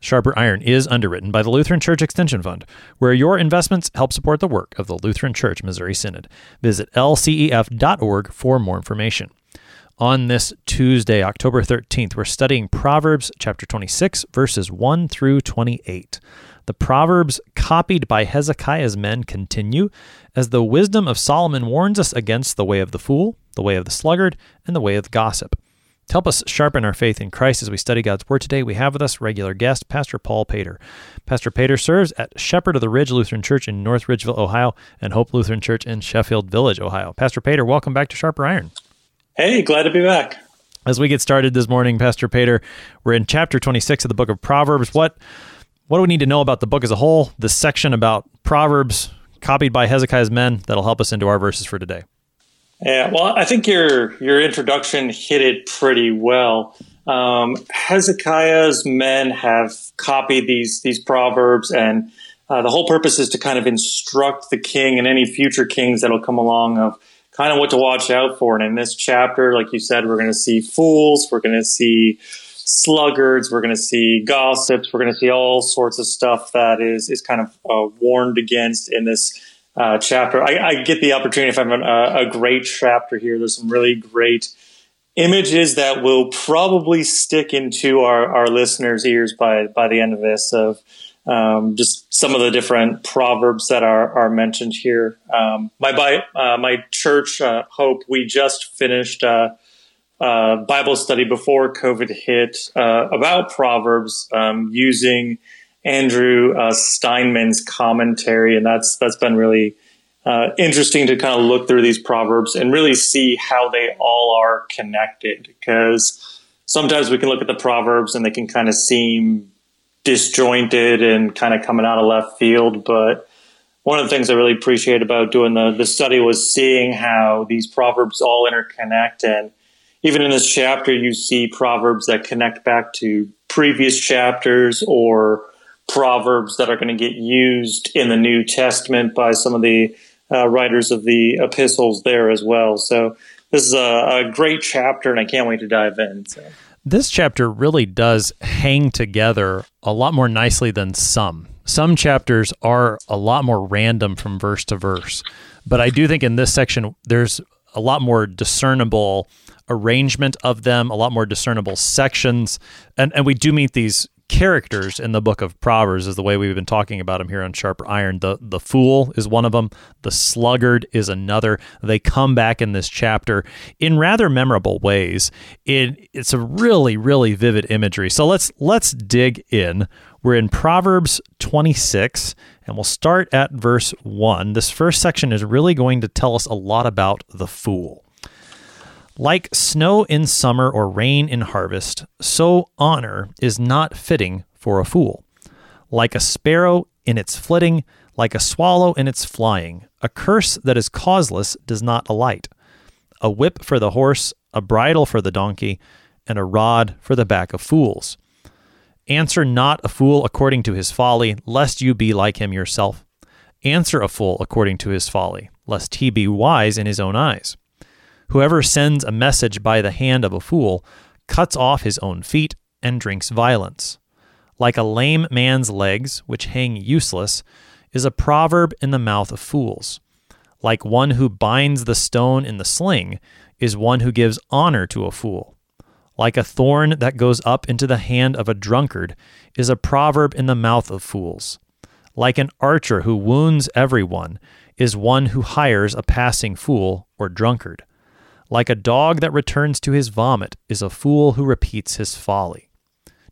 Sharper Iron is underwritten by the Lutheran Church Extension Fund, where your investments help support the work of the Lutheran Church Missouri Synod. Visit lcef.org for more information. On this Tuesday, October 13th, we're studying Proverbs chapter 26, verses 1 through 28. The Proverbs copied by Hezekiah's men continue as the wisdom of Solomon warns us against the way of the fool, the way of the sluggard, and the way of the gossip. To help us sharpen our faith in Christ as we study God's Word today, we have with us regular guest, Pastor Paul Pater. Pastor Pater serves at Shepherd of the Ridge Lutheran Church in North Ridgeville, Ohio, and Hope Lutheran Church in Sheffield Village, Ohio. Pastor Pater, welcome back to Sharper Iron. Hey, glad to be back. As we get started this morning, Pastor Pater, we're in chapter 26 of the book of Proverbs. What what do we need to know about the book as a whole? This section about Proverbs copied by Hezekiah's men that'll help us into our verses for today. Yeah, well, I think your your introduction hit it pretty well. Um, Hezekiah's men have copied these these proverbs, and uh, the whole purpose is to kind of instruct the king and any future kings that'll come along of kind of what to watch out for. And in this chapter, like you said, we're going to see fools, we're going to see sluggards, we're going to see gossips, we're going to see all sorts of stuff that is is kind of uh, warned against in this uh, chapter. I, I, get the opportunity if I'm a, a great chapter here. There's some really great images that will probably stick into our, our listeners' ears by by the end of this of um, just some of the different proverbs that are, are mentioned here. Um, my by, uh, my church uh, Hope we just finished a, a, Bible study before COVID hit uh, about proverbs um, using Andrew uh, Steinmann's commentary, and that's that's been really uh, interesting to kind of look through these proverbs and really see how they all are connected. Because sometimes we can look at the proverbs and they can kind of seem disjointed and kind of coming out of left field, but one of the things I really appreciate about doing the, the study was seeing how these proverbs all interconnect. And even in this chapter, you see proverbs that connect back to previous chapters or proverbs that are going to get used in the New Testament by some of the uh, writers of the epistles there as well. So this is a, a, great chapter, and I can't wait to dive in. So. This chapter really does hang together a lot more nicely than some. Some chapters are a lot more random from verse to verse, but I do think in this section there's a lot more discernible arrangement of them, a lot more discernible sections, and and we do meet these characters in the book of Proverbs is the way we've been talking about them here on Sharper Iron. The the fool is one of them. The sluggard is another. They come back in this chapter in rather memorable ways. It it's a really really vivid imagery. So let's let's dig in. We're in Proverbs 26 and we'll start at verse 1. This first section is really going to tell us a lot about the fool. Like snow in summer or rain in harvest, so honor is not fitting for a fool. Like a sparrow in its flitting, like a swallow in its flying, a curse that is causeless does not alight. A whip for the horse, a bridle for the donkey, and a rod for the back of fools. Answer not a fool according to his folly, lest you be like him yourself. Answer a fool according to his folly, lest he be wise in his own eyes. Whoever sends a message by the hand of a fool cuts off his own feet and drinks violence. Like a lame man's legs, which hang useless, is a proverb in the mouth of fools. Like one who binds the stone in the sling is one who gives honor to a fool. Like a thorn that goes up into the hand of a drunkard is a proverb in the mouth of fools. Like an archer who wounds everyone is one who hires a passing fool or drunkard. Like a dog that returns to his vomit is a fool who repeats his folly.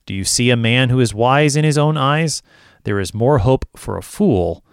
Do you see a man who is wise in his own eyes? There is more hope for a fool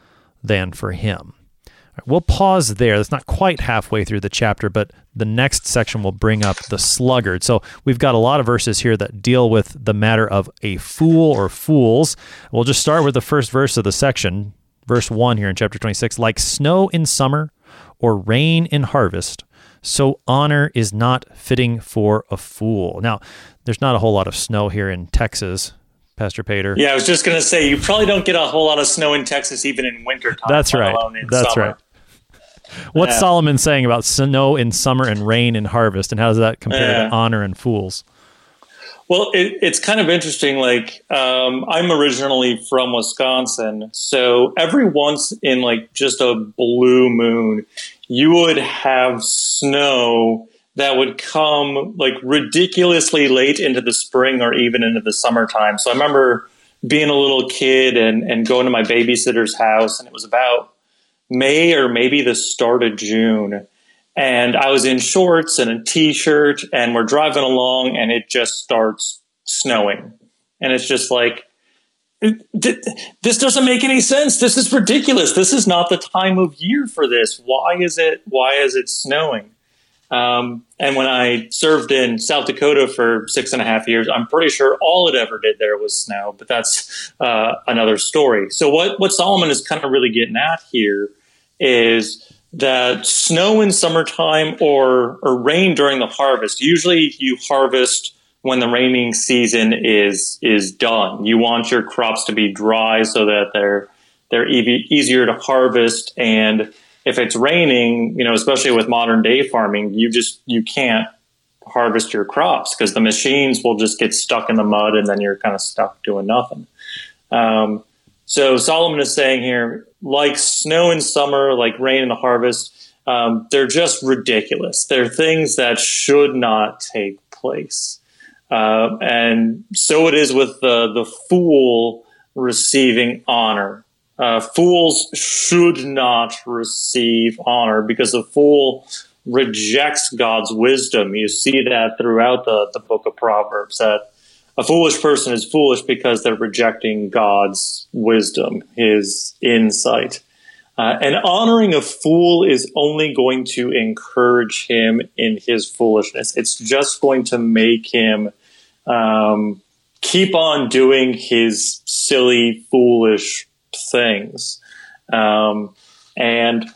than for him. Right, we'll pause there. That's not quite halfway through the chapter, but the next section will bring up the sluggard. So we've got a lot of verses here that deal with the matter of a fool or fools. We'll just start with the first verse of the section, verse 1 here in chapter 26. Like snow in summer, or rain in harvest, so honor is not fitting for a fool. Now, there's not a whole lot of snow here in Texas, Pastor Pater. Yeah, I was just going to say, you probably don't get a whole lot of snow in Texas, even in wintertime. That's right. That's summer. right. What's Yeah. Solomon saying about snow in summer and rain in harvest, and how does that compare Yeah. to honor and fools? Well, it, it's kind of interesting. Like, um, I'm originally from Wisconsin, so every once in like just a blue moon, you would have snow that would come like ridiculously late into the spring or even into the summertime. So I remember being a little kid and, and going to my babysitter's house, and it was about May or maybe the start of June and I was in shorts and a t-shirt and we're driving along and it just starts snowing. And it's just like this doesn't make any sense. This is ridiculous. This is not the time of year for this. Why is it why is it snowing? Um, and when I served in South Dakota for six and a half years, I'm pretty sure all it ever did there was snow, but that's uh, another story. So what, what Solomon is kind of really getting at here is that snow in summertime or, or rain during the harvest. Usually you harvest when the raining season is is done. You want your crops to be dry so that they're they're e- easier to harvest and if it's raining, you know, especially with modern day farming, you just you can't harvest your crops because the machines will just get stuck in the mud and then you're kind of stuck doing nothing. Um, so Solomon is saying here, like snow in summer, like rain in the harvest, um, they're just ridiculous. They're things that should not take place. Uh, and so it is with the, the fool receiving honor. Uh, fools should not receive honor because the fool rejects God's wisdom. You see that throughout the, the book of Proverbs that a foolish person is foolish because they're rejecting God's wisdom, his insight. Uh, and honoring a fool is only going to encourage him in his foolishness. It's just going to make him um, keep on doing his silly, foolish things. Um, and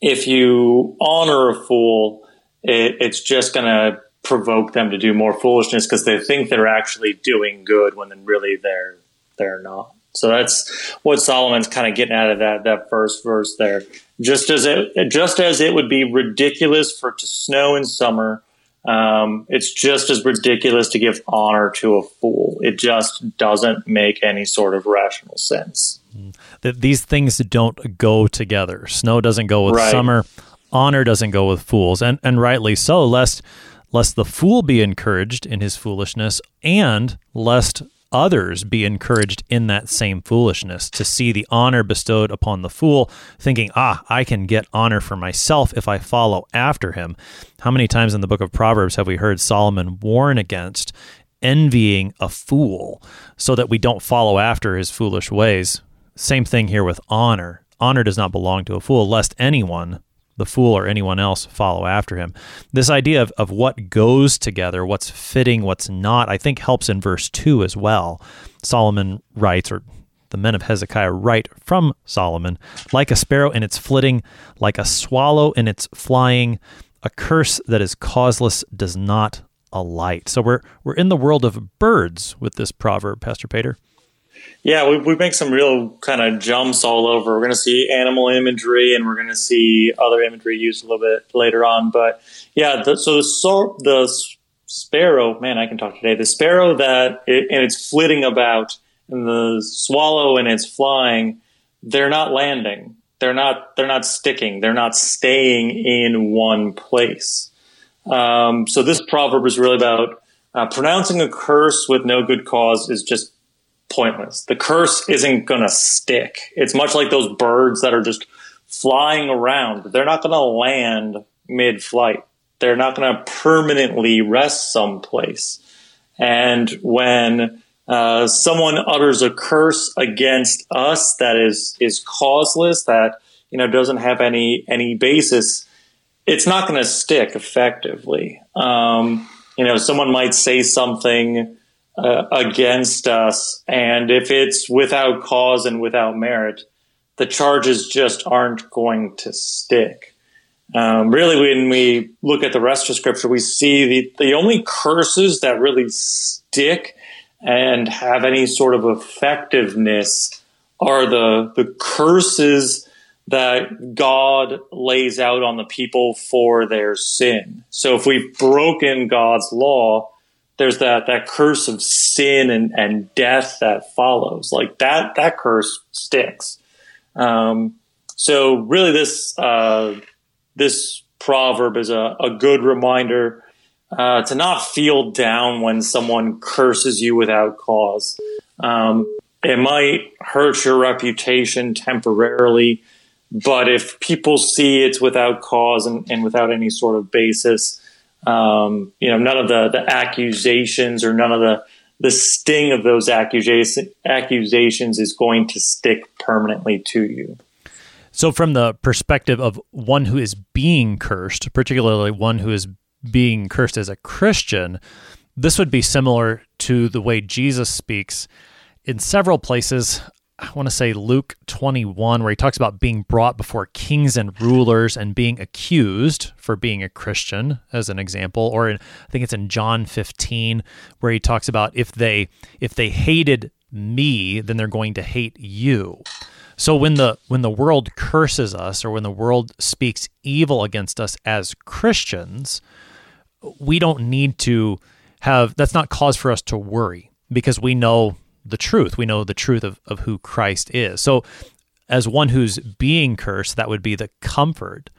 if you honor a fool, it, it's just going to provoke them to do more foolishness because they think they're actually doing good when really they're they're not. So that's what Solomon's kind of getting out of that that first verse there. Just as it just as it would be ridiculous for it to snow in summer, um, it's just as ridiculous to give honor to a fool. It just doesn't make any sort of rational sense. That these things don't go together. Snow doesn't go with Right. summer. Honor doesn't go with fools, and and rightly so. Lest lest the fool be encouraged in his foolishness, and lest others be encouraged in that same foolishness to see the honor bestowed upon the fool, thinking, ah, I can get honor for myself if I follow after him. How many times in the book of Proverbs have we heard Solomon warn against envying a fool so that we don't follow after his foolish ways? Same thing here with honor. Honor does not belong to a fool, lest anyone, the fool or anyone else, follow after him. This idea of, of what goes together, what's fitting, what's not, I think helps in verse 2 as well. Solomon writes, or the men of Hezekiah write from Solomon, like a sparrow in its flitting, like a swallow in its flying, a curse that is causeless does not alight. So we're we're in the world of birds with this proverb, Pastor Pater. Yeah, we, we make some real kind of jumps all over. We're going to see animal imagery, and we're going to see other imagery used a little bit later on. But yeah, the, so the the sparrow, man, I can talk today. The sparrow that it, and it's flitting about, and the swallow and it's flying. They're not landing. They're not. They're not sticking. They're not staying in one place. Um, so this proverb is really about uh, pronouncing a curse with no good cause is just pointless. The curse isn't going to stick. It's much like those birds that are just flying around. They're not going to land mid flight. They're not going to permanently rest someplace. And when uh, someone utters a curse against us that is is causeless, that you know doesn't have any any basis, it's not going to stick effectively. Um, you know, someone might say something uh, against us, and if it's without cause and without merit, the charges just aren't going to stick. Um, really, when we look at the rest of Scripture, we see the, the only curses that really stick and have any sort of effectiveness are the, the curses that God lays out on the people for their sin. So if we've broken God's law, there's that, that curse of sin and, and death that follows. Like that, that curse sticks. Um, so really this, uh, this proverb is a, a good reminder uh, to not feel down when someone curses you without cause. Um, it might hurt your reputation temporarily, but if people see it's without cause and, and without any sort of basis, um, you know, none of the, the accusations or none of the, the sting of those accusation, accusations is going to stick permanently to you. So, from the perspective of one who is being cursed, particularly one who is being cursed as a Christian, this would be similar to the way Jesus speaks in several places. I want to say Luke 21, where he talks about being brought before kings and rulers and being accused for being a Christian, as an example. Or in, I think it's in John 15, where he talks about if they if they hated me, then they're going to hate you. So when the when the world curses us or when the world speaks evil against us as Christians, we don't need to have that's not cause for us to worry because we know the truth. We know the truth of, of who Christ is. So as one who's being cursed, that would be the comfort.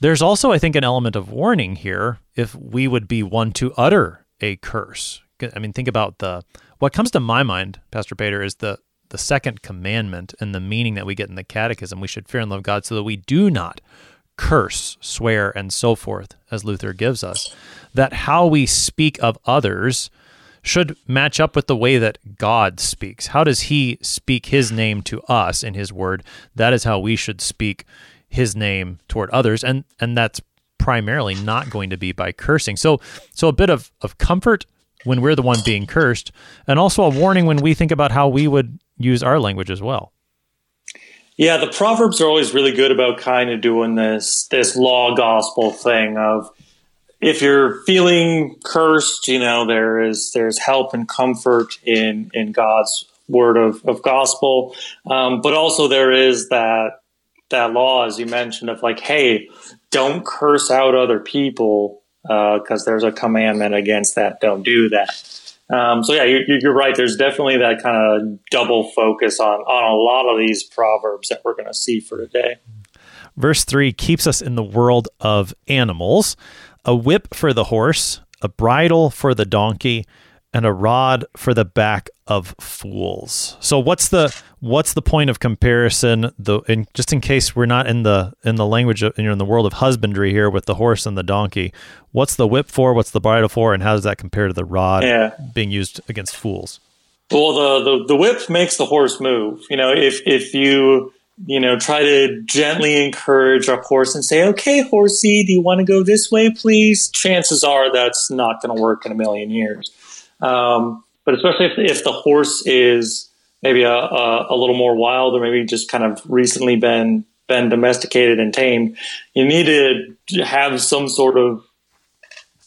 There's also, I think, an element of warning here if we would be one to utter a curse. I mean, think about the what comes to my mind, Pastor Pater, is the the second commandment and the meaning that we get in the catechism. We should fear and love God so that we do not curse, swear, and so forth, as Luther gives us. That how we speak of others should match up with the way that God speaks. How does He speak His name to us in His Word? That is how we should speak His name toward others, and and that's primarily not going to be by cursing. So so a bit of of comfort when we're the one being cursed, and also a warning when we think about how we would use our language as well. Yeah, the proverbs are always really good about kind of doing this this law gospel thing of if you're feeling cursed, you know, there is there's help and comfort in in God's word of, of gospel. Um, but also there is that that law, as you mentioned, of like, hey, don't curse out other people because uh, there's a commandment against that. Don't do that. Um, so yeah, you're, you're, right. There's definitely that kind of double focus on on a lot of these proverbs that we're going to see for today. Verse three keeps us in the world of animals: a whip for the horse, a bridle for the donkey, and a rod for the back of fools. So what's the what's the point of comparison? The in, just in case we're not in the in the language of, you know in the world of husbandry here with the horse and the donkey. What's the whip for? What's the bridle for? And how does that compare to the rod yeah. being used against fools? Well, the, the the whip makes the horse move. You know, if if you you know try to gently encourage a horse and say, "Okay, horsey, do you want to go this way, please?" Chances are that's not going to work in a million years. Um, but especially if, if the horse is maybe a, a, a, little more wild or maybe just kind of recently been been domesticated and tamed, you need to have some sort of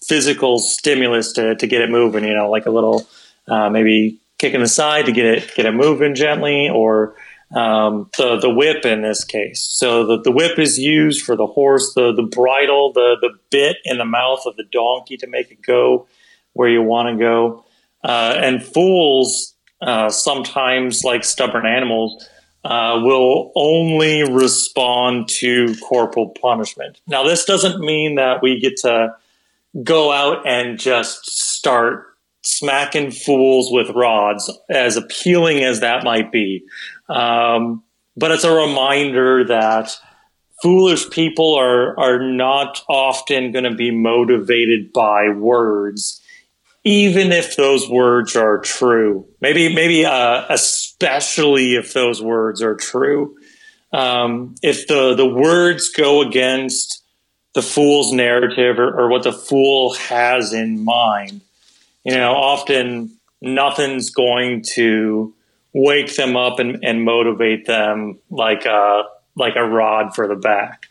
physical stimulus to, to get it moving. You know, like a little uh, maybe kicking the side to get it get it moving gently, or um, the the whip in this case. So the, the whip is used for the horse, the the bridle, the the bit in the mouth of the donkey to make it go where you want to go. Uh, and fools, uh, sometimes like stubborn animals, uh, will only respond to corporal punishment. Now, this doesn't mean that we get to go out and just start smacking fools with rods, as appealing as that might be. Um, but it's a reminder that foolish people are are not often going to be motivated by words even if those words are true. Maybe, maybe uh, especially if those words are true. Um, if the the words go against the fool's narrative or, or, what the fool has in mind, you know, often nothing's going to wake them up and, and motivate them like a like a rod for the back.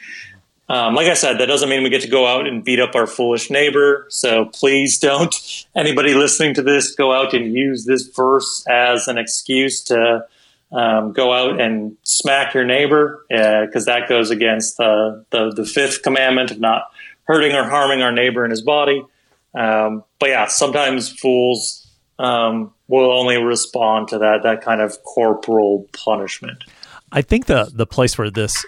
Um, like I said, that doesn't mean we get to go out and beat up our foolish neighbor. So please don't, anybody listening to this, go out and use this verse as an excuse to um, go out and smack your neighbor, because uh, that goes against the, the, the fifth commandment of not hurting or harming our neighbor in his body. Um, but yeah, sometimes fools um, will only respond to that that kind of corporal punishment. I think the the place where this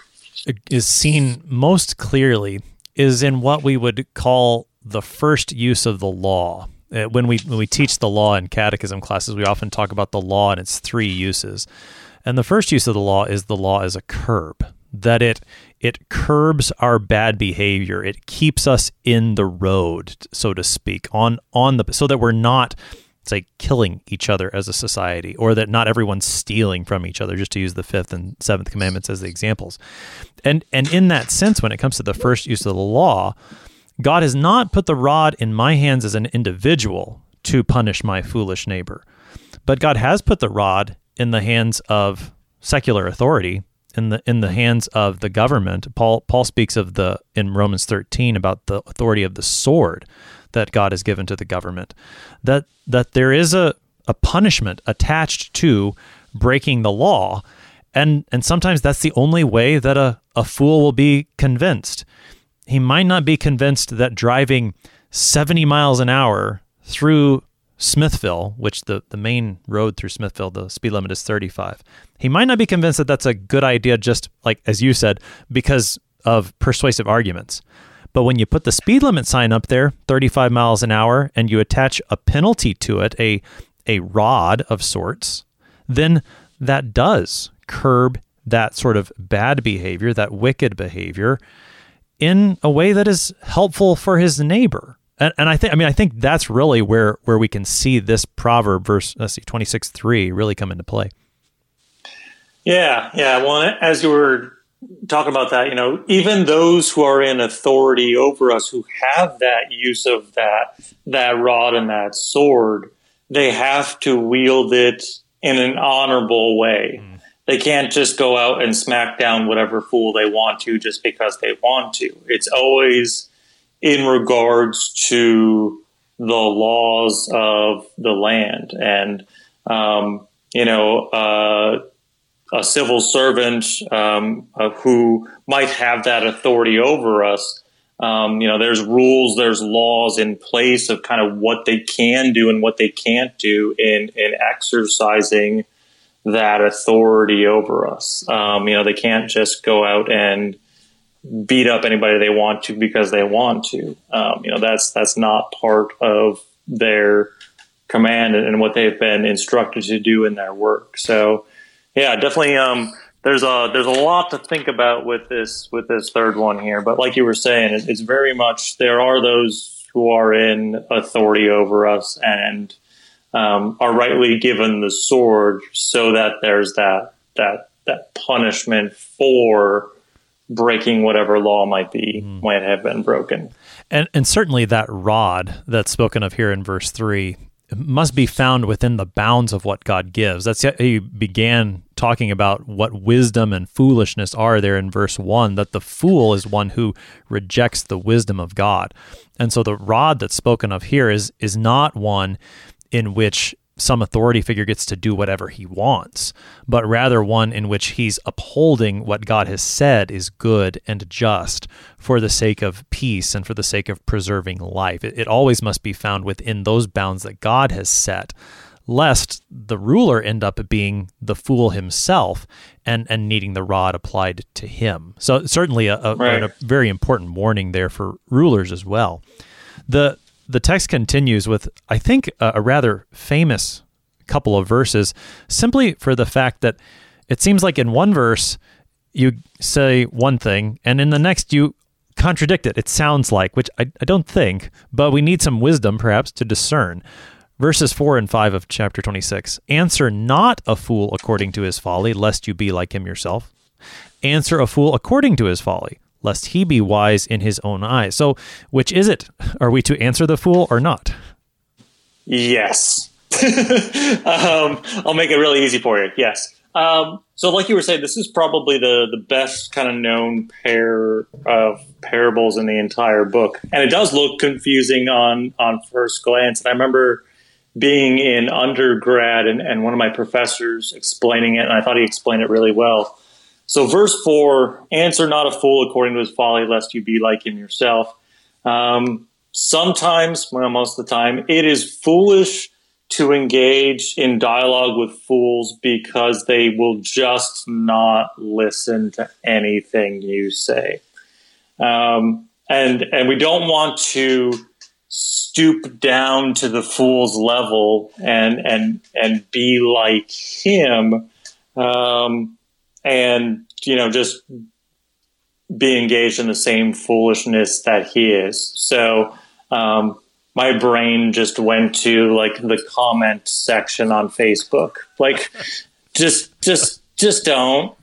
is seen most clearly is in what we would call the first use of the law. Uh, when we when we teach the law in catechism classes, we often talk about the law and its three uses. And the first use of the law is the law as a curb, that it it curbs our bad behavior. It keeps us in the road, so to speak, on on the so that we're not say killing each other as a society or that not everyone's stealing from each other just to use the fifth and seventh commandments as the examples. And and in that sense when it comes to the first use of the law god has not put the rod in my hands as an individual to punish my foolish neighbor but god has put the rod in the hands of secular authority in the in the hands of the government. Paul paul speaks of the in romans 13 about the authority of the sword that God has given to the government, that that there is a, a punishment attached to breaking the law. And and sometimes that's the only way that a, a fool will be convinced. He might not be convinced that driving 70 miles an hour through Smithville, which the, the main road through Smithville, the speed limit is 35. He might not be convinced that that's a good idea, just like, as you said, because of persuasive arguments. But when you put the speed limit sign up there, 35 miles an hour, and you attach a penalty to it, a, a rod of sorts, then that does curb that sort of bad behavior, that wicked behavior, in a way that is helpful for his neighbor. And, and I think, I mean, I think that's really where where we can see this proverb, verse let's see, twenty six three, really come into play. Yeah, yeah. Well, as you were talk about that, you know, even those who are in authority over us who have that use of that that rod and that sword, they have to wield it in an honorable way. Mm. They can't just go out and smack down whatever fool they want to just because they want to. It's always in regards to the laws of the land and um, you know uh, a civil servant um, uh, who might have that authority over us. Um, you know, there's rules, there's laws in place of kind of what they can do and what they can't do in in exercising that authority over us. Um, you know, they can't just go out and beat up anybody they want to because they want to. Um, you know, that's that's not part of their command and what they've been instructed to do in their work. So yeah, definitely. Um, there's a there's a lot to think about with this with this third one here. But like you were saying, it, it's very much there are those who are in authority over us and um, are rightly given the sword, so that there's that that that punishment for breaking whatever law might be mm. might have been broken. And and certainly that rod that's spoken of here in verse three must be found within the bounds of what God gives. That's how he began talking about what wisdom and foolishness are there in verse 1 that the fool is one who rejects the wisdom of God. And so the rod that's spoken of here is is not one in which some authority figure gets to do whatever he wants, but rather one in which he's upholding what God has said is good and just for the sake of peace and for the sake of preserving life. It, it always must be found within those bounds that God has set, lest the ruler end up being the fool himself and, and needing the rod applied to him. So, certainly a, a, right. a very important warning there for rulers as well. The the text continues with, I think, a, a rather famous couple of verses, simply for the fact that it seems like in one verse you say one thing, and in the next you contradict it. It sounds like, which I, I don't think, but we need some wisdom perhaps to discern. Verses 4 and 5 of chapter 26 Answer not a fool according to his folly, lest you be like him yourself. Answer a fool according to his folly, lest he be wise in his own eyes. So, which is it? Are we to answer the fool or not? Yes. um, I'll make it really easy for you. Yes. Um, so, like you were saying, this is probably the the best kind of known pair of parables in the entire book, and it does look confusing on on first glance. And I remember being in undergrad and, and one of my professors explaining it, and I thought he explained it really well. So, verse four: "Answer not a fool according to his folly, lest you be like him yourself." Um, sometimes, well, most of the time, it is foolish to engage in dialogue with fools because they will just not listen to anything you say. Um, and and we don't want to stoop down to the fool's level and and and be like him um, and you know just be engaged in the same foolishness that he is so um, my brain just went to like the comment section on Facebook. Like, just, just, just don't,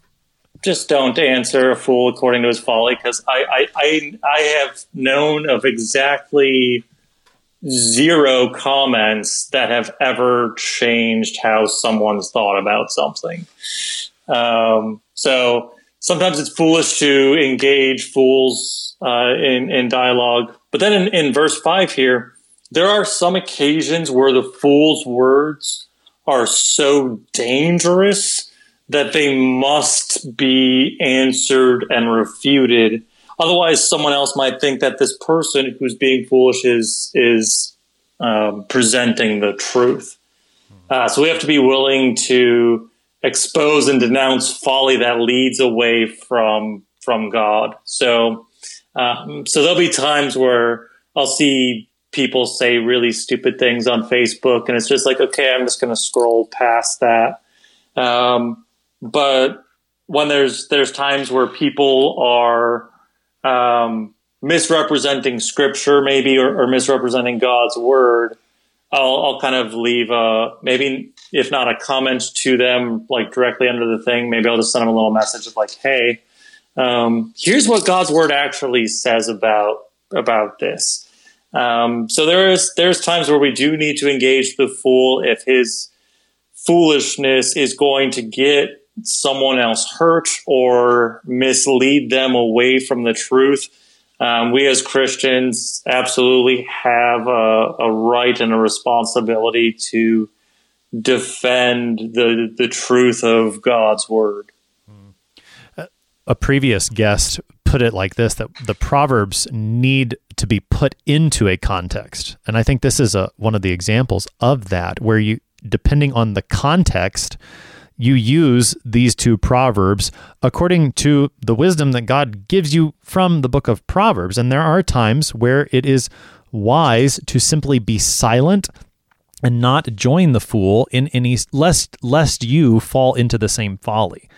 just don't answer a fool according to his folly because I, I, I, I have known of exactly zero comments that have ever changed how someone's thought about something. Um, so sometimes it's foolish to engage fools uh, in, in dialogue. But then in, in verse 5 here, there are some occasions where the fool's words are so dangerous that they must be answered and refuted. Otherwise, someone else might think that this person who's being foolish is is um, presenting the truth. Uh, so we have to be willing to expose and denounce folly that leads away from from God. So, um, so there'll be times where I'll see people say really stupid things on Facebook, and it's just like, okay, I'm just going to scroll past that. Um, but when there's there's times where people are um, misrepresenting Scripture, maybe, or, or, misrepresenting God's Word, I'll, I'll kind of leave a maybe if not a comment to them like directly under the thing. Maybe I'll just send them a little message of like, hey. Um, here's what God's word actually says about about this. Um, so there's there's times where we do need to engage the fool if his foolishness is going to get someone else hurt or mislead them away from the truth. Um, we as Christians absolutely have a, a, right and a responsibility to defend the the truth of God's word. Hmm. A previous guest put it like this that the proverbs need to be put into a context. And i think this is a one of the examples of that where you depending on the context you use these two proverbs according to the wisdom that god gives you from the book of proverbs. And there are times where it is wise to simply be silent and not join the fool in any lest lest you fall into the same folly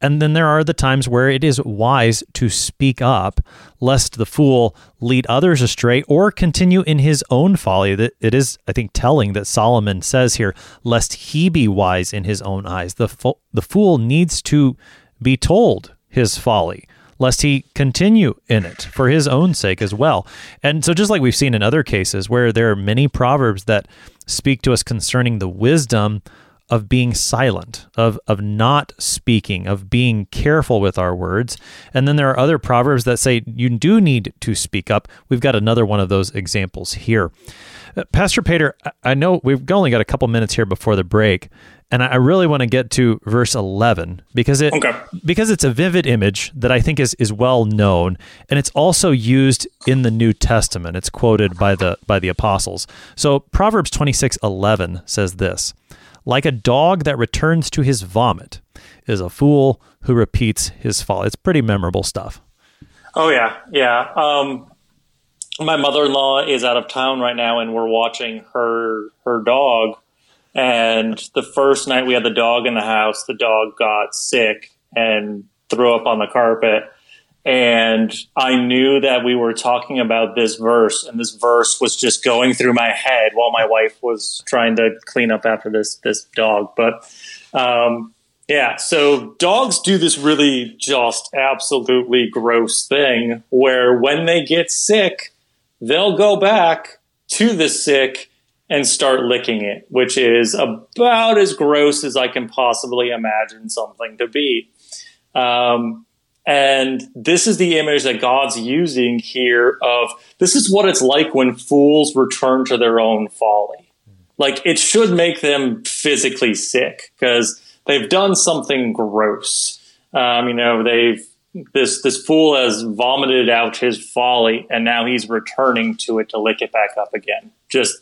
and then there are the times where it is wise to speak up, lest the fool lead others astray or continue in his own folly. That it is, I think, telling that Solomon says here, lest he be wise in his own eyes. The fo- the fool needs to be told his folly lest he continue in it for his own sake as well. And so, just like we've seen in other cases where there are many proverbs that speak to us concerning the wisdom of being silent, of of not speaking, of being careful with our words. And then there are other proverbs that say you do need to speak up. We've got another one of those examples here. Uh, Pastor Pater, I know we've only got a couple minutes here before the break, and I really want to get to verse 11 because it okay. because it's a vivid image that I think is is well known and it's also used in the New Testament. It's quoted by the by the apostles. So Proverbs 26:11 says this: like a dog that returns to his vomit is a fool who repeats his folly. It's pretty memorable stuff. Oh yeah, yeah. Um, my mother-in-law is out of town right now, and we're watching her her dog. And the first night we had the dog in the house, the dog got sick and threw up on the carpet. And I knew that we were talking about this verse, and this verse was just going through my head while my wife was trying to clean up after this this dog. But um, yeah, so dogs do this really just absolutely gross thing where when they get sick, they'll go back to the sick and start licking it, which is about as gross as I can possibly imagine something to be. Um, and this is the image that God's using here of this is what it's like when fools return to their own folly. Like it should make them physically sick because they've done something gross. Um, you know, they've this this fool has vomited out his folly, and now he's returning to it to lick it back up again. Just,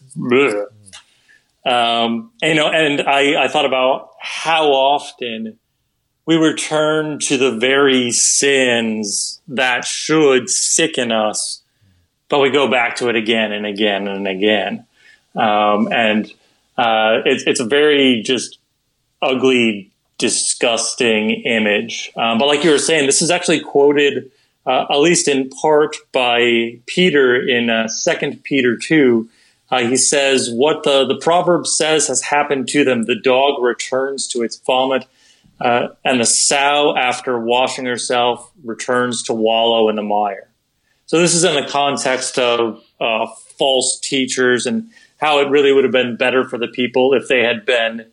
um, and, you know, and I I thought about how often we return to the very sins that should sicken us, but we go back to it again and again and again. Um, and uh, it's it's a very just ugly, disgusting image. Um, but like you were saying, this is actually quoted, uh, at least in part, by Peter in uh, Second Peter two. Uh, he says, "What the the proverb says has happened to them. The dog returns to its vomit." Uh, and the sow, after washing herself, returns to wallow in the mire. So this is in the context of uh, false teachers and how it really would have been better for the people if they had been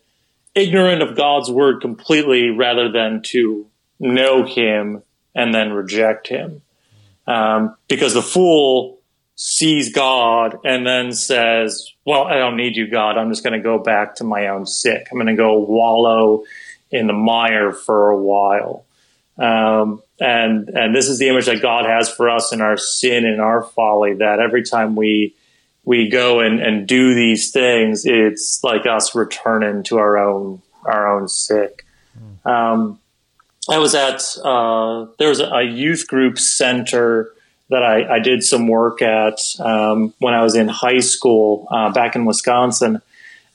ignorant of God's word completely rather than to know him and then reject him. Um, because the fool sees God and then says, well, I don't need you, God. I'm just going to go back to my own sick. I'm going to go wallow in the mire for a while. Um, and and this is the image that God has for us in our sin and our folly. That every time we we go and, and do these things, it's like us returning to our own our own sick. Um, I was at uh, there was a youth group center that I, I did some work at um, when I was in high school uh, back in Wisconsin.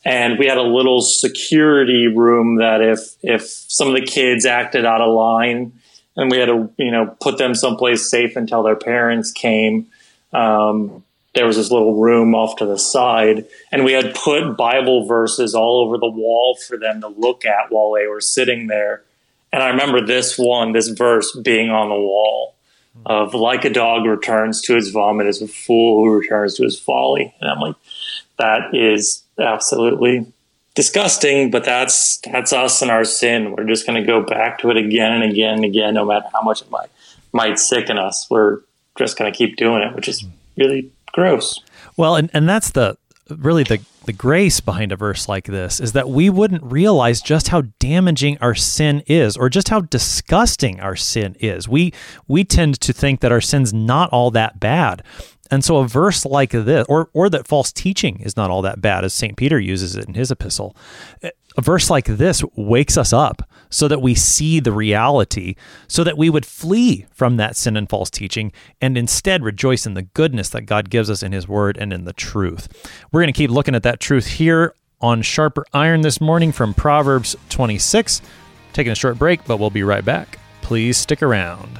And we had a little security room that if if some of the kids acted out of line and we had to you know put them someplace safe until their parents came um, there was this little room off to the side. And we had put bible verses all over the wall for them to look at while they were sitting there. And i remember this one this verse being on the wall of like a dog returns to his vomit as a fool who returns to his folly and i'm like that is absolutely disgusting, but that's that's us and our sin. We're just going to go back to it again and again and again, no matter how much it might might sicken us. We're just going to keep doing it, which is hmm. really gross. Well, and and that's the really the the grace behind a verse like this is that we wouldn't realize just how damaging our sin is or just how disgusting our sin is. We we tend to think that our sin's not all that bad. And so a verse like this, or or that false teaching is not all that bad, as St. Peter uses it in his epistle, a verse like this wakes us up so that we see the reality, so that we would flee from that sin and false teaching and instead rejoice in the goodness that God gives us in his word and in the truth. We're going to keep looking at that truth here on Sharper Iron this morning from Proverbs 26. Taking a short break, but we'll be right back. Please stick around.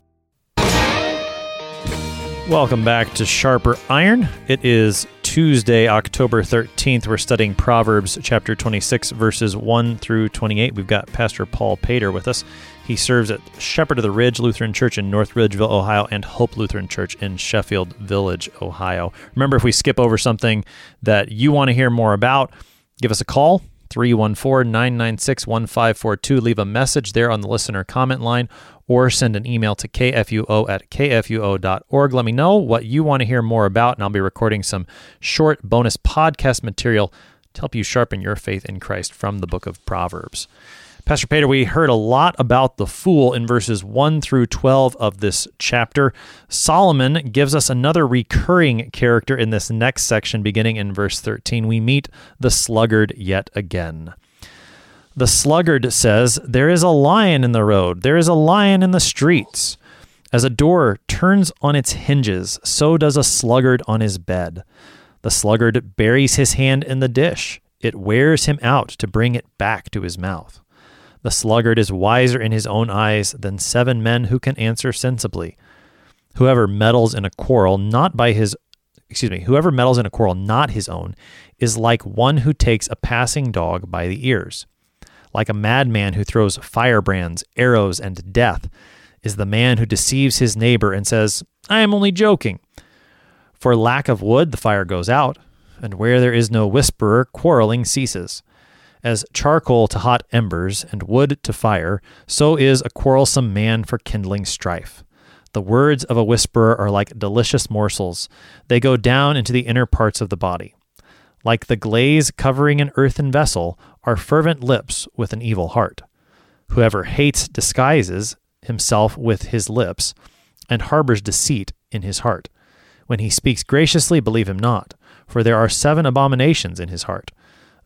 Welcome back to Sharper Iron. It is Tuesday, October 13th. We're studying Proverbs chapter 26, verses 1 through 28. We've got Pastor Paul Pater with us. He serves at Shepherd of the Ridge Lutheran Church in North Ridgeville, Ohio, and Hope Lutheran Church in Sheffield Village, Ohio. Remember, if we skip over something that you want to hear more about, give us a call. 314 996 1542. Leave a message there on the listener comment line or send an email to kfuo at kfuo.org. Let me know what you want to hear more about, and I'll be recording some short bonus podcast material to help you sharpen your faith in Christ from the book of Proverbs. Pastor Pater, we heard a lot about the fool in verses 1 through 12 of this chapter. Solomon gives us another recurring character in this next section, beginning in verse 13. We meet the sluggard yet again. The sluggard says, There is a lion in the road, there is a lion in the streets. As a door turns on its hinges, so does a sluggard on his bed. The sluggard buries his hand in the dish. It wears him out to bring it back to his mouth. The sluggard is wiser in his own eyes than seven men who can answer sensibly. Whoever meddles in a quarrel not by his excuse me, whoever meddles in a quarrel not his own is like one who takes a passing dog by the ears. Like a madman who throws firebrands, arrows, and death is the man who deceives his neighbor and says, I am only joking. For lack of wood, the fire goes out, and where there is no whisperer, quarreling ceases. As charcoal to hot embers and wood to fire, so is a quarrelsome man for kindling strife. The words of a whisperer are like delicious morsels, they go down into the inner parts of the body. Like the glaze covering an earthen vessel are fervent lips with an evil heart. Whoever hates disguises himself with his lips and harbors deceit in his heart. When he speaks graciously, believe him not, for there are seven abominations in his heart.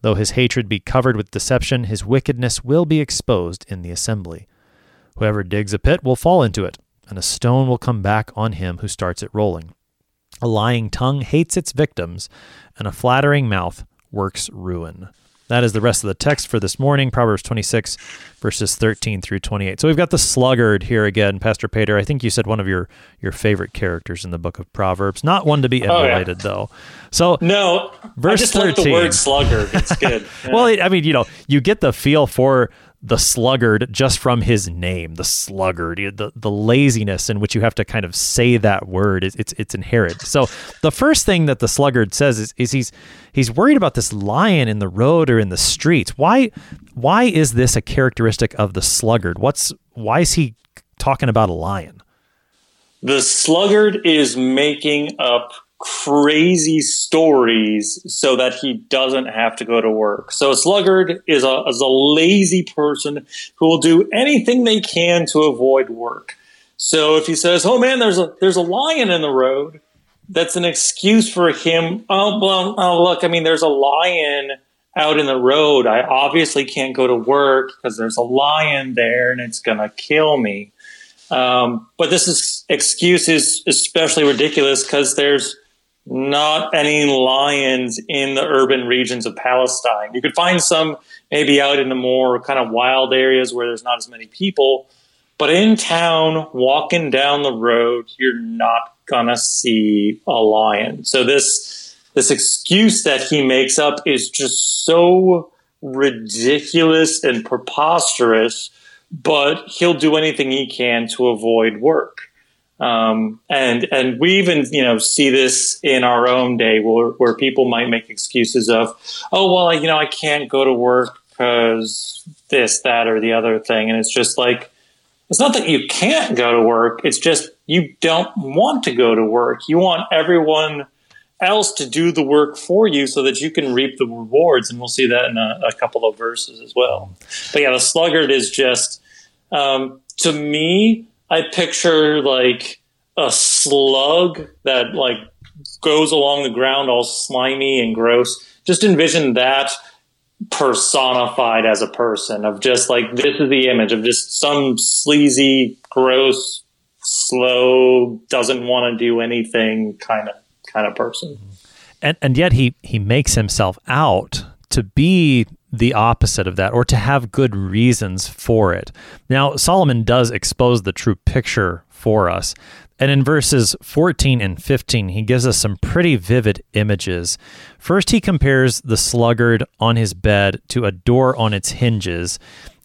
Though his hatred be covered with deception, his wickedness will be exposed in the assembly. Whoever digs a pit will fall into it, and a stone will come back on him who starts it rolling. A lying tongue hates its victims, and a flattering mouth works ruin. That is the rest of the text for this morning, Proverbs 26, verses 13 through 28. So we've got the sluggard here again, Pastor Pater. I think you said one of your, your favorite characters in the book of Proverbs. Not one to be emulated, oh, yeah. though. So no, verse I just 13, like the word sluggard. It's good. Yeah. well, I mean, you know, you get the feel for the sluggard just from his name, the sluggard, the the laziness in which you have to kind of say that word is it's it's inherent. So the first thing that the sluggard says is, is he's he's worried about this lion in the road or in the streets. Why why is this a characteristic of the sluggard? What's why is he talking about a lion? The sluggard is making up crazy stories so that he doesn't have to go to work. So a sluggard is a, is a lazy person who will do anything they can to avoid work. So if he says, "Oh man, there's a there's a lion in the road," that's an excuse for him. Oh well, oh look, I mean, there's a lion out in the road. I obviously can't go to work because there's a lion there and it's gonna kill me. Um, but this is excuse is especially ridiculous because there's not any lions in the urban regions of Palestine. You could find some maybe out in the more kind of wild areas where there's not as many people, but in town, walking down the road, you're not gonna see a lion. So this this excuse that he makes up is just so ridiculous and preposterous, but he'll do anything he can to avoid work. Um, and and we even you know see this in our own day where, where people might make excuses of oh well you know I can't go to work because this that or the other thing. And it's just like it's not that you can't go to work. It's just you don't want to go to work. You want everyone else to do the work for you so that you can reap the rewards. And we'll see that in a, a couple of verses as well. But yeah the sluggard is just um, to me I picture like a slug that like goes along the ground all slimy and gross. Just envision that personified as a person of just like this is the image of just some sleazy, gross, slow, doesn't want to do anything kind of kind of person. And and yet he he makes himself out to be the opposite of that or to have good reasons for it. Now, Solomon does expose the true picture for us. And in verses 14 and 15, he gives us some pretty vivid images. First, he compares the sluggard on his bed to a door on its hinges.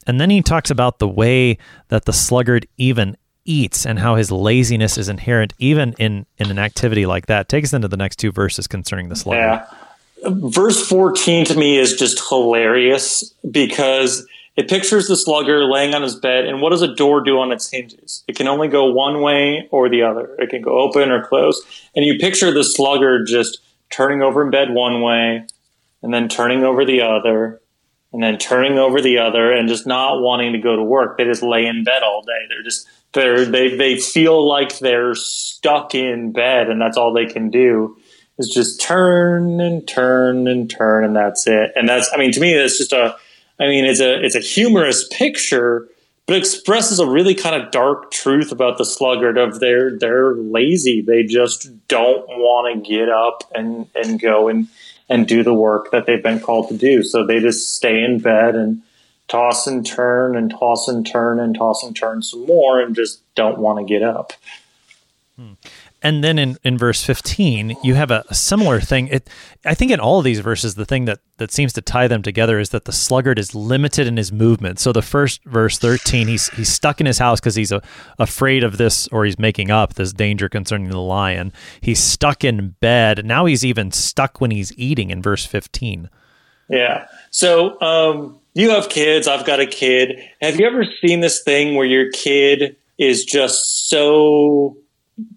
And then he talks about the way that the sluggard even eats and how his laziness is inherent even in, in an activity like that. Take us into the next two verses concerning the sluggard. Yeah verse 14 to me is just hilarious because it pictures the slugger laying on his bed, and what does a door do on its hinges? It can only go one way or the other. It can go open or close. And you picture the slugger just turning over in bed one way and then turning over the other and then turning over the other and just not wanting to go to work. They just lay in bed all day. They're just they're they they feel like they're stuck in bed and that's all they can do is just turn and turn and turn and that's it. And that's I mean to me that's just a I mean it's a it's a humorous picture but expresses a really kind of dark truth about the sluggard of they're they're lazy. They just don't want to get up and and go and and do the work that they've been called to do. So they just stay in bed and toss and turn and toss and turn and toss and turn some more and just don't want to get up. Hmm. And then in, in verse 15, you have a, a, similar thing. It, I think in all of these verses, the thing that, that seems to tie them together is that the sluggard is limited in his movement. So the first verse 13, he's, he's stuck in his house because he's a, afraid of this, or he's making up this danger concerning the lion. He's stuck in bed. Now he's even stuck when he's eating in verse 15. Yeah. So um, you have kids. I've got a kid. Have you ever seen this thing where your kid is just so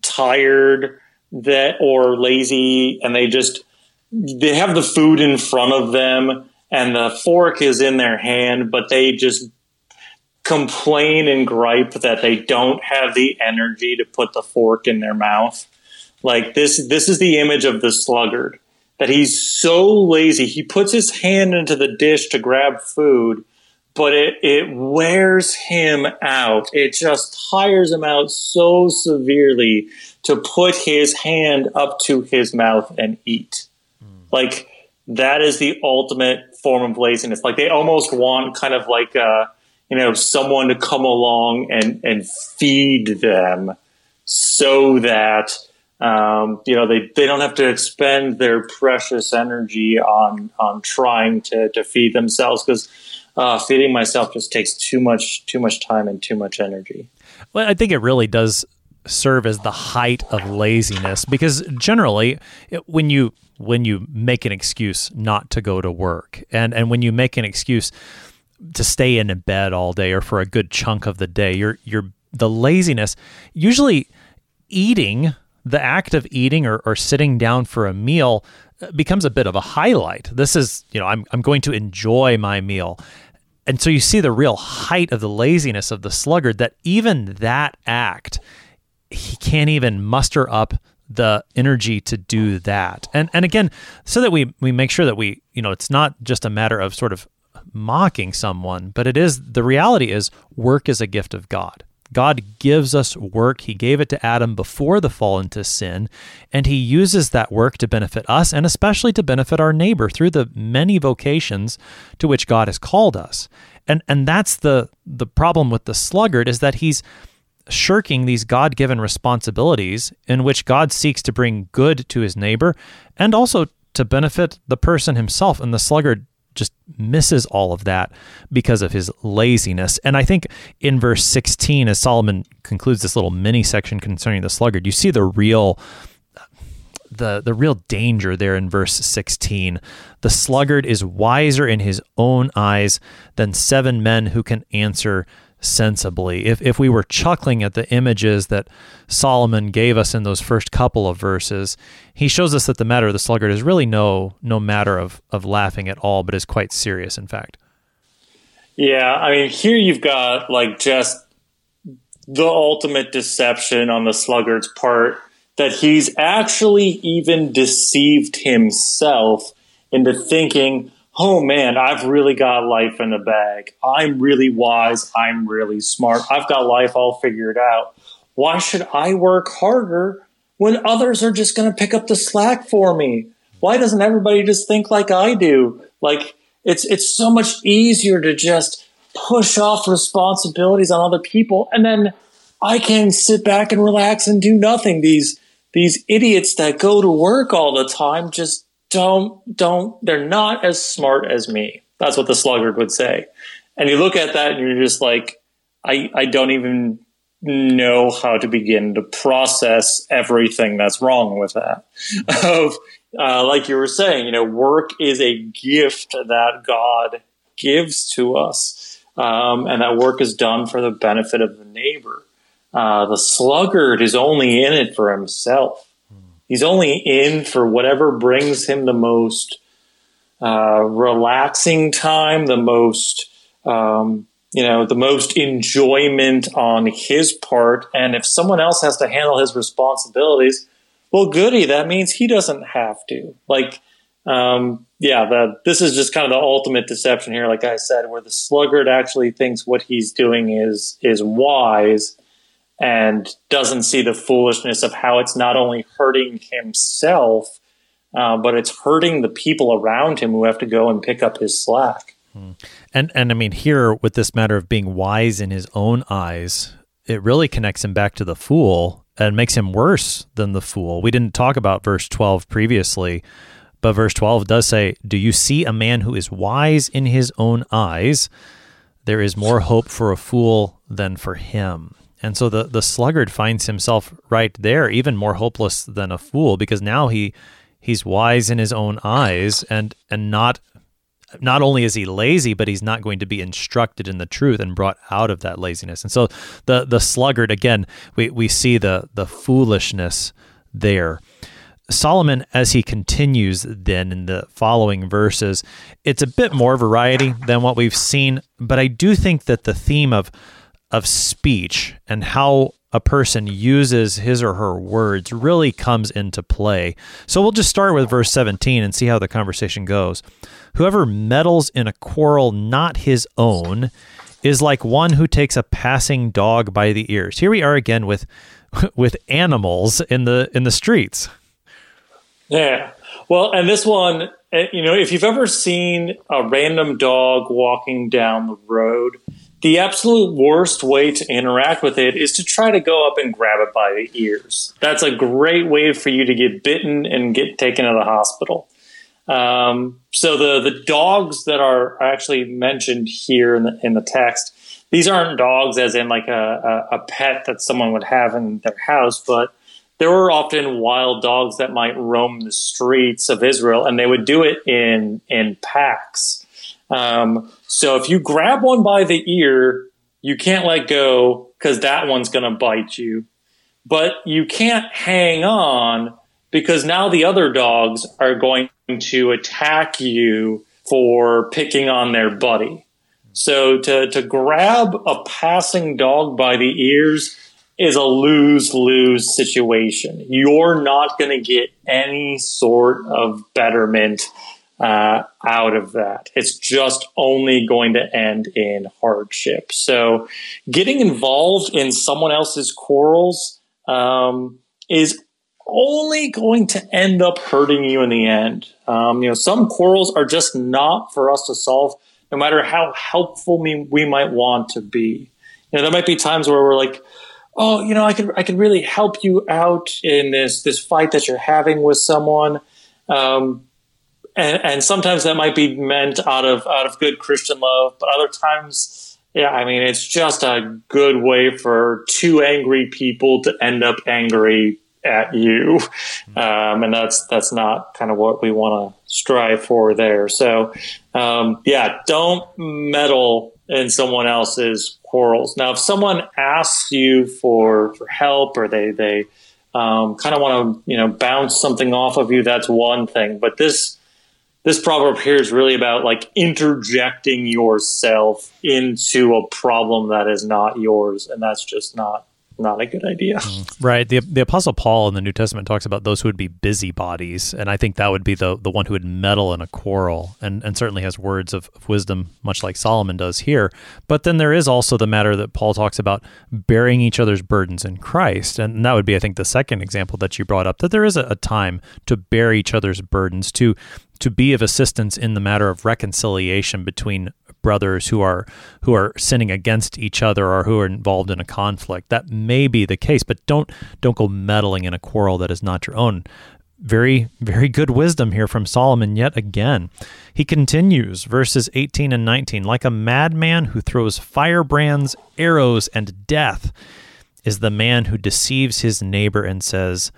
tired that or lazy and they just they have the food in front of them and the fork is in their hand but they just complain and gripe that they don't have the energy to put the fork in their mouth. Like this this is the image of the sluggard that he's so lazy. He puts his hand into the dish to grab food but it, it wears him out. It just tires him out so severely to put his hand up to his mouth and eat. Mm. Like that is the ultimate form of laziness. Like they almost want kind of like uh, you know someone to come along and and feed them so that um, you know they, they don't have to expend their precious energy on on trying to to feed themselves because uh, feeding myself just takes too much too much time and too much energy. Well, I think it really does serve as the height of laziness because generally it, when you when you make an excuse not to go to work and and when you make an excuse to stay in bed all day or for a good chunk of the day you're you're the laziness usually eating the act of eating or, or sitting down for a meal uh, becomes a bit of a highlight. This is, you know, I'm, I'm going to enjoy my meal. And so you see the real height of the laziness of the sluggard that even that act, he can't even muster up the energy to do that. And and again, so that we we make sure that we, you know, it's not just a matter of sort of mocking someone, but it is the reality is work is a gift of God. God gives us work. He gave it to Adam before the fall into sin, and he uses that work to benefit us and especially to benefit our neighbor through the many vocations to which God has called us. And and that's the the problem with the sluggard is that he's shirking these God-given responsibilities in which God seeks to bring good to his neighbor and also to benefit the person himself. And the sluggard just misses all of that because of his laziness. And I think in verse 16, as Solomon concludes this little mini section concerning the sluggard, you see the real the the real danger there in verse 16 the sluggard is wiser in his own eyes than seven men who can answer sensibly. If, if we were chuckling at the images that Solomon gave us in those first couple of verses, he shows us that the matter of the sluggard is really no no matter of, of laughing at all, but is quite serious, in fact. Yeah, I mean, here you've got like just the ultimate deception on the sluggard's part that he's actually even deceived himself into thinking, oh man, I've really got life in the bag. I'm really wise. I'm really smart. I've got life all figured out. Why should I work harder when others are just going to pick up the slack for me? Why doesn't everybody just think like I do? Like it's it's so much easier to just push off responsibilities on other people and then I can sit back and relax and do nothing. These these idiots that go to work all the time just don't don't they're not as smart as me. That's what the sluggard would say. And you look at that and you're just like, I, I don't even know how to begin to process everything that's wrong with that. of uh, like you were saying, you know, work is a gift that God gives to us, um, and that work is done for the benefit of the neighbor. Uh, the sluggard is only in it for himself. He's only in for whatever brings him the most uh, relaxing time, the most um, you know the most enjoyment on his part. And if someone else has to handle his responsibilities, well, goody, that means he doesn't have to. Like, um, yeah, the, this is just kind of the ultimate deception here. Like I said, where the sluggard actually thinks what he's doing is is wise and doesn't see the foolishness of how it's not only hurting himself, uh, but it's hurting the people around him who have to go and pick up his slack. Hmm. And and I mean here with this matter of being wise in his own eyes, it really connects him back to the fool and makes him worse than the fool. We didn't talk about verse 12 previously, but verse 12 does say, "Do you see a man who is wise in his own eyes? There is more hope for a fool than for him." And so the the sluggard finds himself right there, even more hopeless than a fool because now he he's wise in his own eyes and and not not only is he lazy, but he's not going to be instructed in the truth and brought out of that laziness. And so the the sluggard again, we we see the the foolishness there. Solomon, as he continues then in the following verses, it's a bit more variety than what we've seen, but I do think that the theme of of speech and how a person uses his or her words really comes into play. So we'll just start with verse 17 and see how the conversation goes. Whoever meddles in a quarrel not his own is like one who takes a passing dog by the ears. Here we are again with with animals in the in the streets. Yeah. Well, and this one, eh, you know, if you've ever seen a random dog walking down the road, the absolute worst way to interact with it is to try to go up and grab it by the ears. That's a great way for you to get bitten and get taken to the hospital. Um, so the the dogs that are actually mentioned here in the in the text, these aren't dogs as in like a, a, a pet that someone would have in their house, but there were often wild dogs that might roam the streets of Israel, and they would do it in in packs. Um, so if you grab one by the ear, you can't let go because that one's going to bite you. But you can't hang on because now the other dogs are going to attack you for picking on their buddy. So to, to grab a passing dog by the ears is a lose lose situation. You're not going to get any sort of betterment uh, out of that. It's just only going to end in hardship. So getting involved in someone else's quarrels um, is only going to end up hurting you in the end. Um, you know, some quarrels are just not for us to solve, no matter how helpful we, we might want to be. You know, there might be times where we're like, "Oh, you know, I could I could really help you out in this this fight that you're having with someone." Um, and, and sometimes that might be meant out of out of good Christian love, but other times, yeah, I mean, it's just a good way for two angry people to end up angry at you, um, and that's that's not kind of what we want to strive for there. So, um, yeah, don't meddle in someone else's quarrels. Now, if someone asks you for for help or they they um, kind of want to you know bounce something off of you, that's one thing. But this this proverb here is really about like interjecting yourself into a problem that is not yours, and that's just not not a good idea. Mm, right. The the apostle Paul in the New Testament talks about those who would be busybodies, and I think that would be the the one who would meddle in a quarrel, and and certainly has words of, of wisdom, much like Solomon does here. But then there is also the matter that Paul talks about bearing each other's burdens in Christ, and that would be, I think, the second example that you brought up. That there is a, a time to bear each other's burdens, to to be of assistance in the matter of reconciliation between brothers who are who are sinning against each other or who are involved in a conflict. That may be the case, but don't don't go meddling in a quarrel that is not your own. Very, very good wisdom here from Solomon yet again. He continues, verses 18 and 19 like a madman who throws firebrands, arrows, and death is the man who deceives his neighbor and says,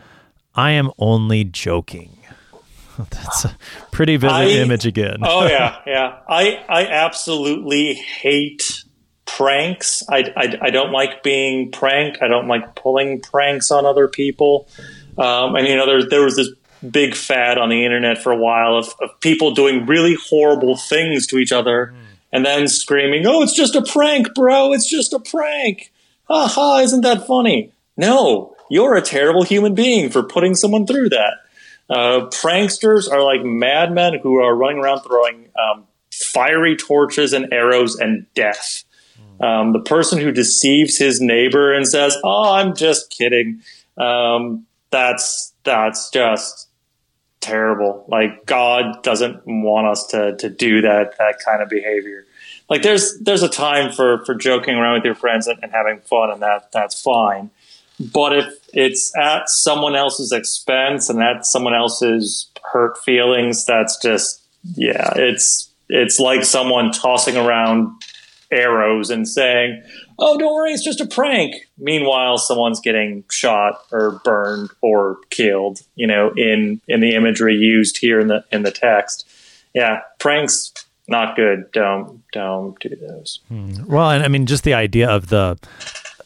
I am only joking. That's a pretty vivid I, image again. oh yeah, yeah. I I absolutely hate pranks. I, I, I don't like being pranked. I don't like pulling pranks on other people. Um, and you know, there there was this big fad on the internet for a while of, of people doing really horrible things to each other mm. and then screaming, "Oh, it's just a prank, bro! It's just a prank! Ha ha! Isn't that funny?" No, you're a terrible human being for putting someone through that. Uh, pranksters are like madmen who are running around throwing um, fiery torches and arrows and death. Um, the person who deceives his neighbor and says, "Oh, I'm just kidding," um, that's that's just terrible. Like God doesn't want us to to do that that kind of behavior. Like there's there's a time for for joking around with your friends and, and having fun, and that that's fine. But if it's at someone else's expense and at someone else's hurt feelings, that's just yeah, it's it's like someone tossing around arrows and saying, "Oh, don't worry, it's just a prank." Meanwhile, someone's getting shot or burned or killed. You know, in in the imagery used here in the in the text. Yeah, pranks not good. Don't don't do those. Hmm. Well, and I mean, just the idea of the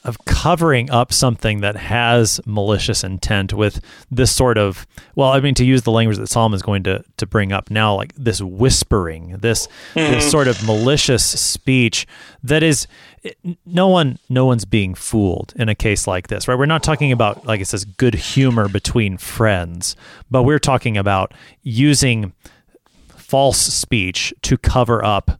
of covering up something that has malicious intent with this sort of well i mean to use the language that solomon is going to to bring up now like this whispering this mm-hmm. this sort of malicious speech that is no one no one's being fooled in a case like this right we're not talking about like it says good humor between friends but we're talking about using false speech to cover up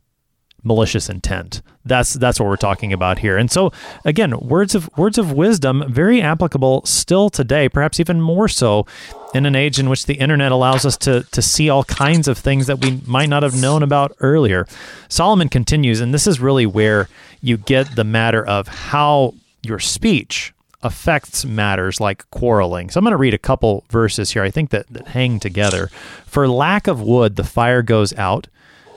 malicious intent. That's that's what we're talking about here. And so again, words of words of wisdom very applicable still today, perhaps even more so in an age in which the internet allows us to to see all kinds of things that we might not have known about earlier. Solomon continues and this is really where you get the matter of how your speech affects matters like quarreling. So I'm going to read a couple verses here I think that, that hang together. For lack of wood the fire goes out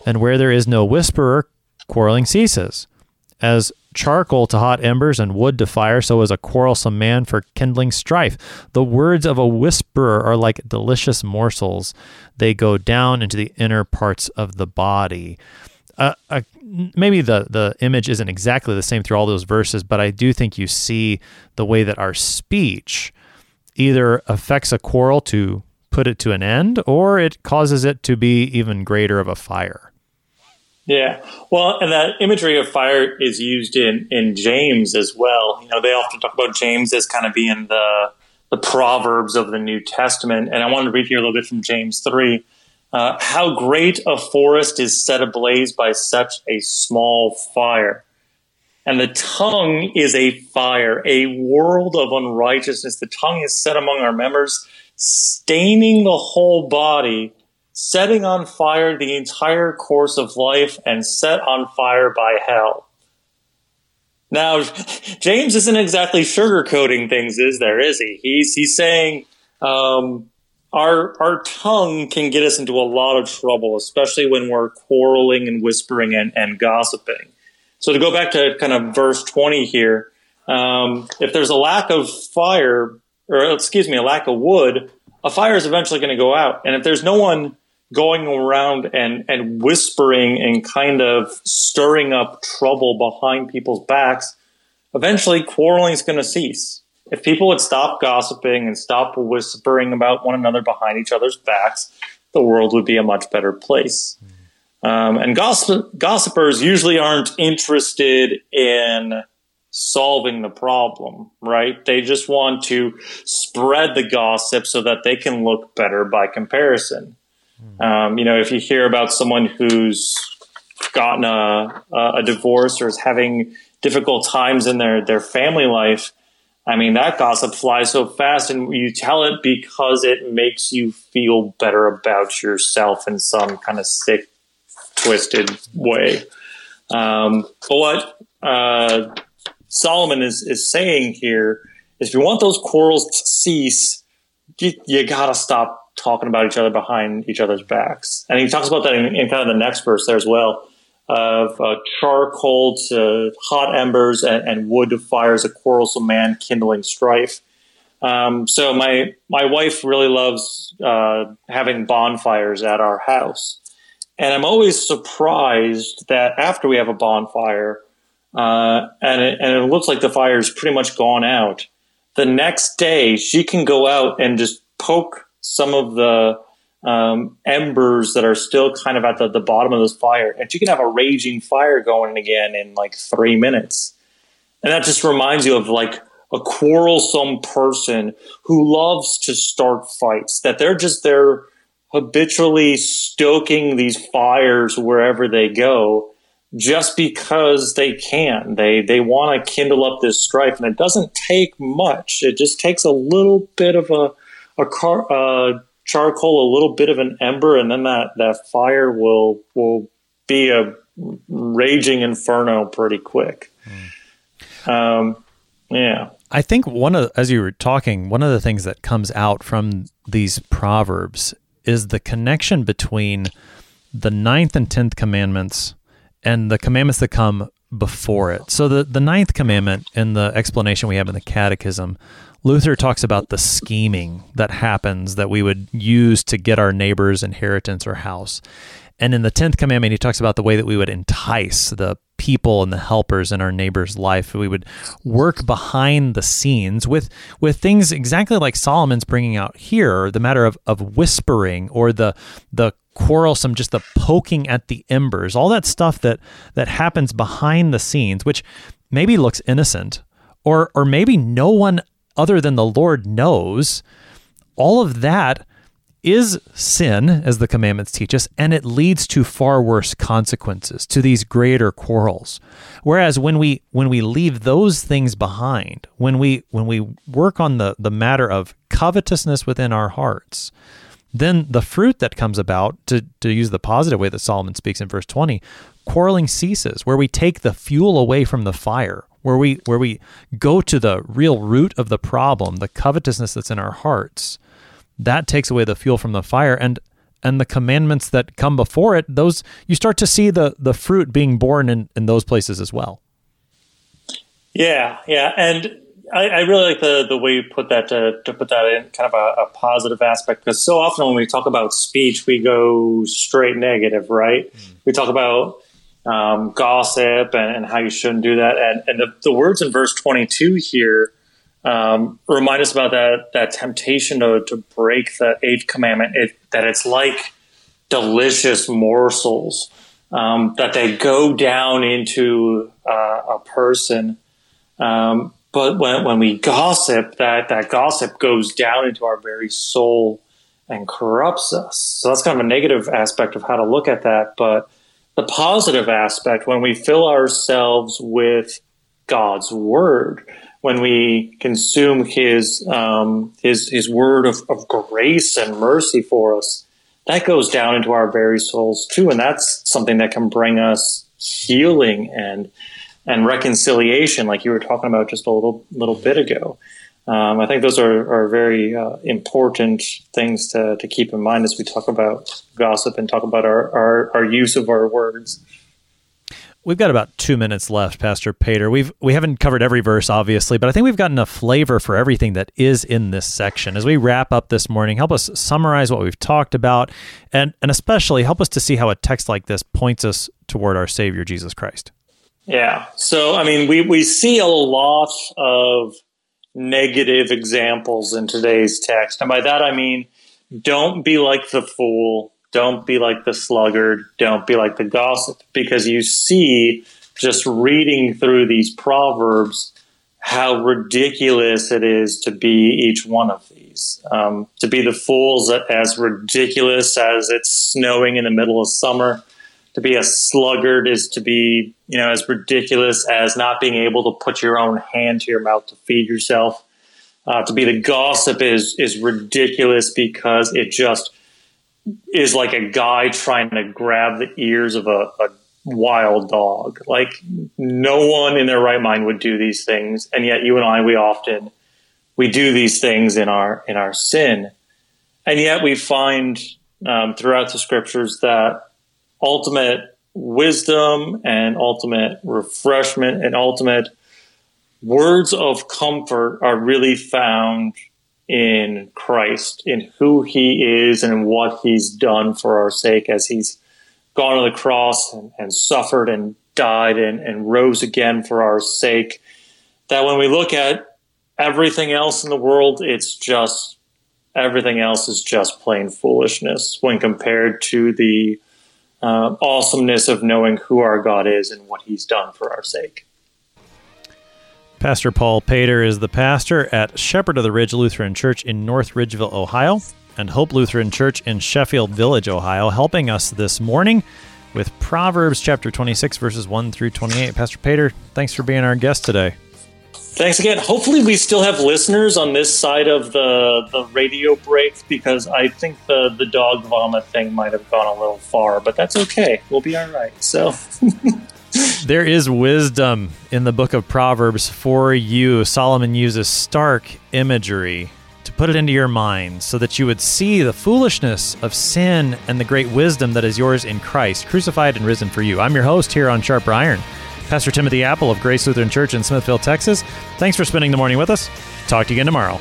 and where there is no whisperer, quarreling ceases. As charcoal to hot embers and wood to fire, so is a quarrelsome man for kindling strife. The words of a whisperer are like delicious morsels, they go down into the inner parts of the body. Uh, uh, maybe the, the image isn't exactly the same through all those verses, but I do think you see the way that our speech either affects a quarrel to put it to an end or it causes it to be even greater of a fire. Yeah, well, and that imagery of fire is used in in James as well. You know, they often talk about James as kind of being the the proverbs of the New Testament. And I wanted to read here a little bit from James three. Uh, How great a forest is set ablaze by such a small fire. And the tongue is a fire, a world of unrighteousness. The tongue is set among our members, staining the whole body setting on fire the entire course of life and set on fire by hell. Now, James isn't exactly sugarcoating things, is there? Is he? He's he's saying um, our our tongue can get us into a lot of trouble, especially when we're quarreling and whispering and, and gossiping. So to go back to kind of verse twenty here, um, if there's a lack of fire, or excuse me, a lack of wood, a fire is eventually going to go out, and if there's no one going around and, and whispering and kind of stirring up trouble behind people's backs, eventually quarreling is going to cease. If people would stop gossiping and stop whispering about one another behind each other's backs, the world would be a much better place. Um, and gossip, gossipers usually aren't interested in solving the problem, right? They just want to spread the gossip so that they can look better by comparison. Um, you know, if you hear about someone who's gotten a, a divorce or is having difficult times in their, their family life, I mean, that gossip flies so fast, and you tell it because it makes you feel better about yourself in some kind of sick, twisted way. Um, but what uh, Solomon is, is saying here is if you want those quarrels to cease, you, you got to stop talking about each other behind each other's backs. And he talks about that in, in kind of the next verse there as well of uh, charcoal to hot embers and, and, wood to fires, a quarrelsome man kindling strife. Um, so my my wife really loves uh, having bonfires at our house, and I'm always surprised that after we have a bonfire, uh, and it, and it looks like the fire is pretty much gone out, the next day she can go out and just poke some of the um, embers that are still kind of at the, the bottom of this fire. And you can have a raging fire going again in like three minutes. And that just reminds you of like a quarrelsome person who loves to start fights, that they're just there habitually stoking these fires wherever they go just because they can. They they want to kindle up this strife, and it doesn't take much. It just takes a little bit of a a car, uh, charcoal, a little bit of an ember, and then that that fire will will be a raging inferno pretty quick. Mm. Um, yeah. I think one of as you were talking, one of the things that comes out from these proverbs is the connection between the ninth and tenth commandments and the commandments that come before it. So the, the ninth commandment in the explanation we have in the catechism, Luther talks about the scheming that happens that we would use to get our neighbor's inheritance or house. And in the 10th commandment, he talks about the way that we would entice the people and the helpers in our neighbor's life. We would work behind the scenes with with things exactly like Solomon's bringing out here, the matter of, of whispering or the the quarrelsome, just the poking at the embers, all that stuff that that happens behind the scenes, which maybe looks innocent, or or maybe no one other than the Lord knows. All of that is sin, as the commandments teach us, and it leads to far worse consequences, to these greater quarrels. Whereas when we when we leave those things behind, when we when we work on the, the matter of covetousness within our hearts, then the fruit that comes about, to, to use the positive way that Solomon speaks in verse 20, quarreling ceases, where we take the fuel away from the fire, where we where we go to the real root of the problem, the covetousness that's in our hearts. That takes away the fuel from the fire and and the commandments that come before it those you start to see the the fruit being born in in those places as well. Yeah yeah and I, I really like the the way you put that to, to put that in kind of a, a positive aspect because so often when we talk about speech we go straight negative right mm. we talk about um, gossip and, and, how you shouldn't do that and, and the, the words in verse 22 here um, remind us about that that temptation to, to break the eighth commandment. It, that it's like delicious morsels um, that they go down into uh, a person. Um, but when, when we gossip, that that gossip goes down into our very soul and corrupts us. So that's kind of a negative aspect of how to look at that. But the positive aspect, when we fill ourselves with God's word, when we consume His um, His His word of, of grace and mercy for us, that goes down into our very souls too, and that's something that can bring us healing and and reconciliation, like you were talking about just a little little bit ago. Um, I think those are, are very uh, important things to, to keep in mind as we talk about gossip and talk about our, our, our use of our words. We've got about two minutes left, Pastor Pater. We've we haven't covered every verse, obviously, but I think we've gotten a flavor for everything that is in this section. As we wrap up this morning, help us summarize what we've talked about, and and especially help us to see how a text like this points us toward our Savior Jesus Christ. Yeah. So I mean, we we see a lot of negative examples in today's text, and by that I mean, don't be like the fool don't be like the sluggard. Don't be like the gossip. Because you see, just reading through these proverbs, how ridiculous it is to be each one of these. Um, to be the fools as ridiculous as it's snowing in the middle of summer. To be a sluggard is to be, you know, as ridiculous as not being able to put your own hand to your mouth to feed yourself. Uh, to be the gossip is is ridiculous because it just is like a guy trying to grab the ears of a, a wild dog. Like no one in their right mind would do these things, and yet you and I, we often we do these things in our in our sin, and yet we find um, throughout the scriptures that ultimate wisdom and ultimate refreshment and ultimate words of comfort are really found in Christ, in who he is and what he's done for our sake as he's gone on the cross and, and suffered and died and, and rose again for our sake. That when we look at everything else in the world, it's just everything else is just plain foolishness when compared to the uh, awesomeness of knowing who our God is and what He's done for our sake. Pastor Paul Pater is the pastor at Shepherd of the Ridge Lutheran Church in North Ridgeville, Ohio, and Hope Lutheran Church in Sheffield Village, Ohio, helping us this morning with Proverbs chapter 26, verses 1 through 28. Pastor Pater, thanks for being our guest today. Thanks again. Hopefully, we still have listeners on this side of the the radio break because I think the the dog vomit thing might have gone a little far, but that's okay. We'll be all right. So. there is wisdom in the book of Proverbs for you. Solomon uses stark imagery to put it into your mind so that you would see the foolishness of sin and the great wisdom that is yours in Christ, crucified and risen for you. I'm your host here on Sharper Iron. Pastor Timothy Appel of Grace Lutheran Church in Smithville, Texas. Thanks for spending the morning with us. Talk to you again tomorrow.